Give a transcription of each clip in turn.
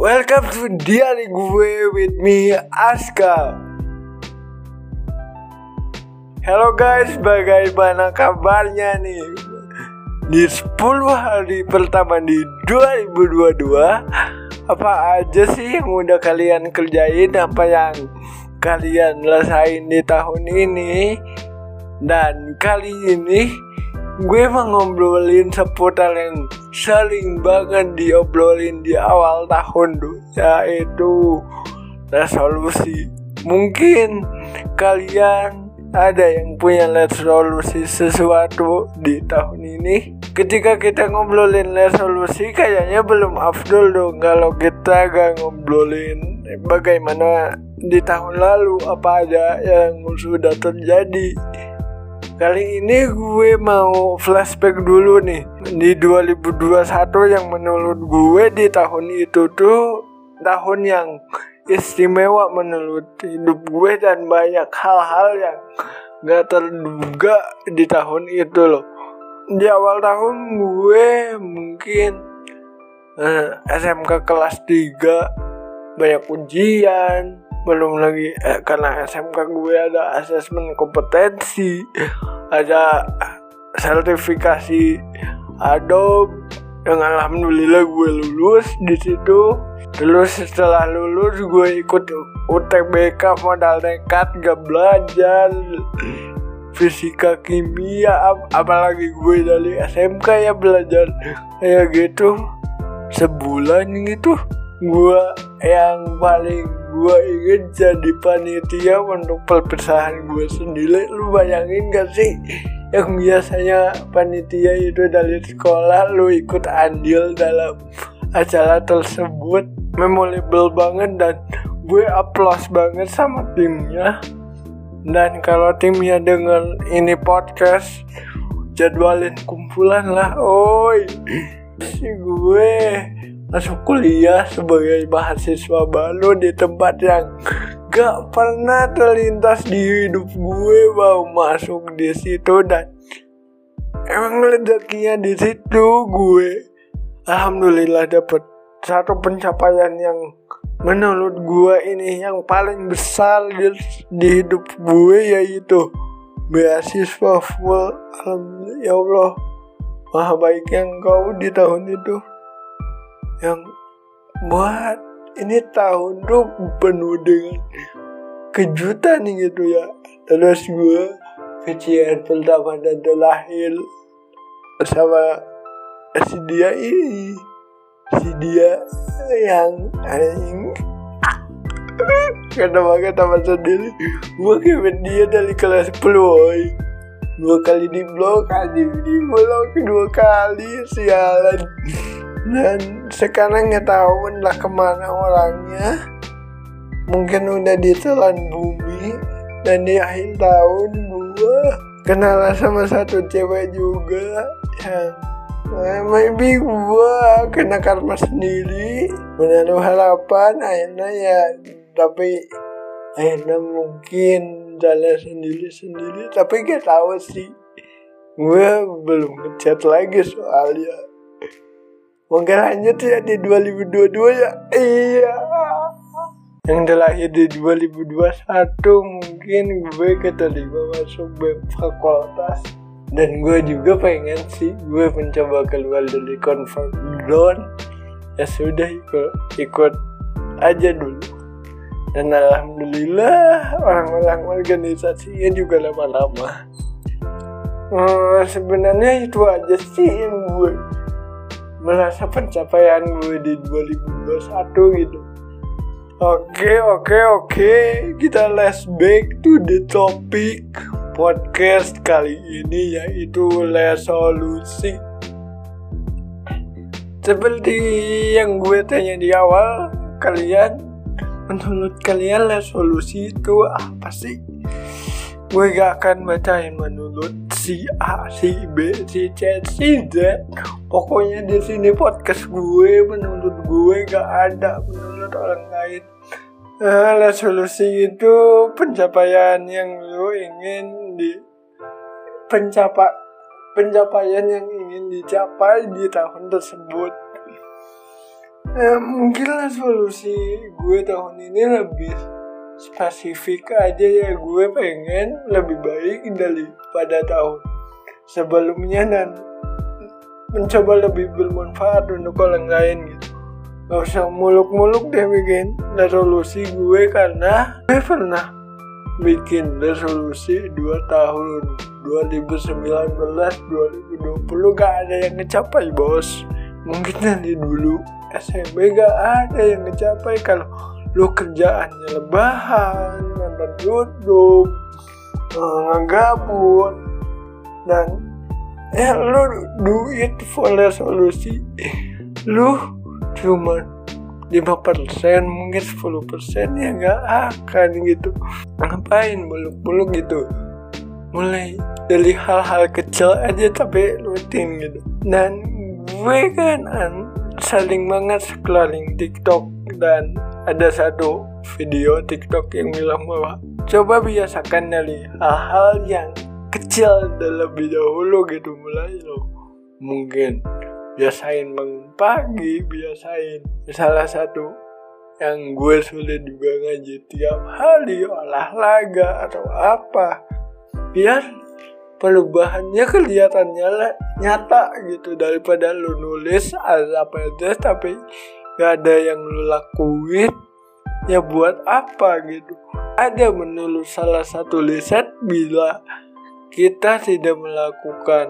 Welcome to Diary Gue with me Aska Halo guys, bagaimana kabarnya nih? Di 10 hari pertama di 2022 Apa aja sih yang udah kalian kerjain Apa yang kalian rasain di tahun ini Dan kali ini gue mau ngobrolin seputar yang sering banget diobrolin di awal tahun tuh yaitu resolusi. Mungkin kalian ada yang punya resolusi sesuatu di tahun ini? Ketika kita ngobrolin resolusi kayaknya belum afdol dong. Kalau kita gak ngobrolin bagaimana di tahun lalu apa aja yang sudah terjadi Kali ini gue mau flashback dulu nih. Di 2021 yang menurut gue di tahun itu tuh Tahun yang istimewa menurut hidup gue Dan banyak hal-hal yang gak terduga di tahun itu loh. Di awal tahun gue mungkin eh, SMK kelas 3 Banyak ujian belum lagi eh, karena SMK gue ada asesmen kompetensi ada sertifikasi Adobe yang alhamdulillah gue lulus di situ. Terus setelah lulus gue ikut UTBK modal nekat gak belajar fisika kimia ap apalagi gue dari SMK ya belajar kayak gitu. Sebulan gitu gue yang paling gue ingin jadi panitia untuk perpisahan gue sendiri. Lu bayangin gak sih? Yang biasanya panitia itu dari sekolah lu ikut andil dalam acara tersebut. Memorable banget dan gue applause banget sama timnya. Dan kalau timnya denger ini podcast jadwalin kumpulan lah oi. Si gue masuk kuliah sebagai mahasiswa baru di tempat yang gak pernah terlintas di hidup gue mau masuk di situ dan emang rezekinya di situ gue. Alhamdulillah dapet satu pencapaian yang menurut gue ini yang paling besar di, di hidup gue yaitu beasiswa full. Alhamdulillah ya Allah maha baik yang kau di tahun itu yang buat ini tahun tuh penuh dengan kejutan gitu ya. Terus gue kecil pertama dan terlahir bersama si dia ini. Si dia yang anjing. Karena banget sama sendiri gue kevin dia dari kelas 10 woy dua kali di blok di blok dua kali sialan dan sekarang tahu lah ke mana orangnya. Mungkin udah ditelan bumi. Dan di akhir tahun gua kenalan sama satu cewek juga yang eh, maybe gua kena karma sendiri. Menaruh harapan akhirnya ya tapi akhirnya mungkin jalan sendiri-sendiri. Tapi gak tahu sih. Gue belum ngechat lagi soalnya Mungkin lanjut ya di 2022 ya? Iya. Yang terlahir di 2021 mungkin gue keterima masuk BEM fakultas. Dan gue juga pengen sih gue mencoba keluar dari comfort zone. Ya sudah ikut ikut aja dulu. Dan alhamdulillah orang-orang organisasinya juga lama-lama. Oh, sebenarnya itu aja sih yang gue merasa pencapaian gue di 2021 gitu Oke oke oke kita let's back to the topic podcast kali ini yaitu resolusi Seperti yang gue tanya di awal kalian menurut kalian resolusi itu apa sih? Gue gak akan bacain menurut si A, si B, si C, si D. Pokoknya di sini podcast gue menurut gue gak ada menurut orang lain. Nah, resolusi itu pencapaian yang lo ingin di pencapa pencapaian yang ingin dicapai di tahun tersebut. eh, mungkin lah solusi gue tahun ini lebih spesifik aja ya gue pengen lebih baik daripada tahun sebelumnya dan mencoba lebih bermanfaat untuk orang lain gitu. Gak usah muluk-muluk deh bikin resolusi gue karena gue pernah bikin resolusi 2 tahun 2019 2020 gak ada yang ngecapai bos. Mungkin nanti dulu SMP gak ada yang ngecapai. Kalau lu kerjaannya lebahan nonton YouTube eh, ngegabut. Dan ya lu duit for resolusi lu cuma 5% mungkin 10% ya nggak akan gitu. Ngapain muluk-muluk gitu? Mulai dari hal-hal kecil aja tapi rutin gitu. Dan gue kan an, saling banget scrolling TikTok dan ada satu video TikTok yang bilang bahwa coba biasakan dari hal-hal yang kecil terlebih dahulu gitu mulai lo mungkin biasain bangun pagi biasain salah satu yang gue sulit juga ngaji tiap hari olahraga atau apa biar perubahannya kelihatannya lah, nyata gitu daripada lu nulis apa aja tapi gak ada yang lu lakuin. Ya buat apa gitu? Ada menurut salah satu riset bila kita tidak melakukan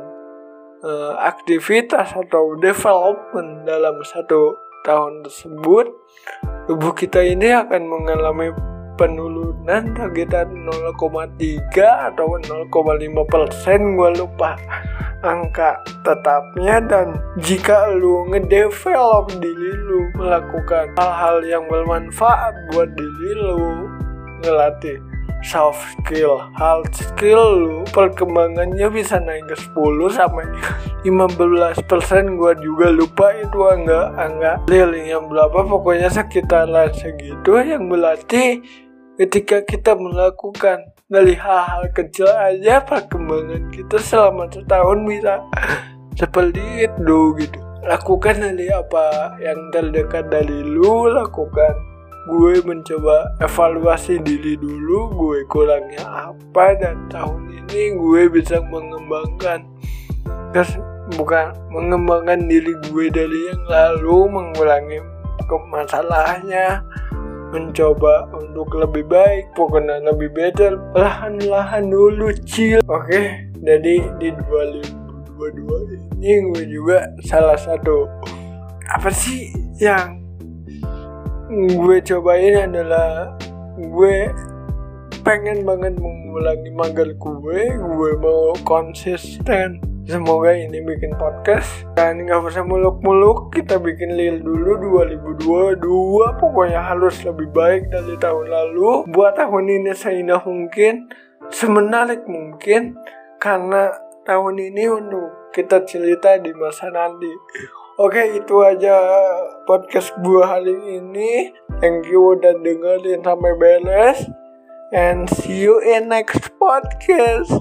uh, aktivitas atau development dalam satu tahun tersebut, tubuh kita ini akan mengalami penurunan sekitar 0,3 atau 0,5 persen gue lupa angka tetapnya. Dan jika lu ngedevelop diri lu melakukan hal-hal yang bermanfaat buat diri lu ngelatih soft skill hard skill lu perkembangannya bisa naik ke 10 sampai 15 persen. Gua juga lupa itu enggak enggak real yang berapa pokoknya sekitaran segitu. Yang berarti ketika kita melakukan dari hal-hal kecil aja perkembangan kita selama setahun bisa seperti itu gitu? Lakukan dari apa yang terdekat dari lu lakukan. Gue mencoba evaluasi diri dulu gue kurangnya apa dan tahun ini gue bisa mengembangkan kes bukan mengembangkan diri gue dari yang lalu mengurangi masalahnya mencoba untuk lebih baik pokoknya lebih better lahan-lahan dulu chill oke okay? jadi di 2022 ini gue juga salah satu apa sih yang gue cobain adalah gue pengen banget mengulangi magang gue gue mau konsisten semoga ini bikin podcast. Dan nggak usah muluk-muluk kita bikin lil dulu 2022 pokoknya harus lebih baik dari tahun lalu. Buat tahun ini seindah mungkin semenarik mungkin. Karena tahun ini untuk kita cerita di masa nanti. Oke itu aja podcast gue hari ini. Thank you udah dengerin sampai beres. And see you in next podcast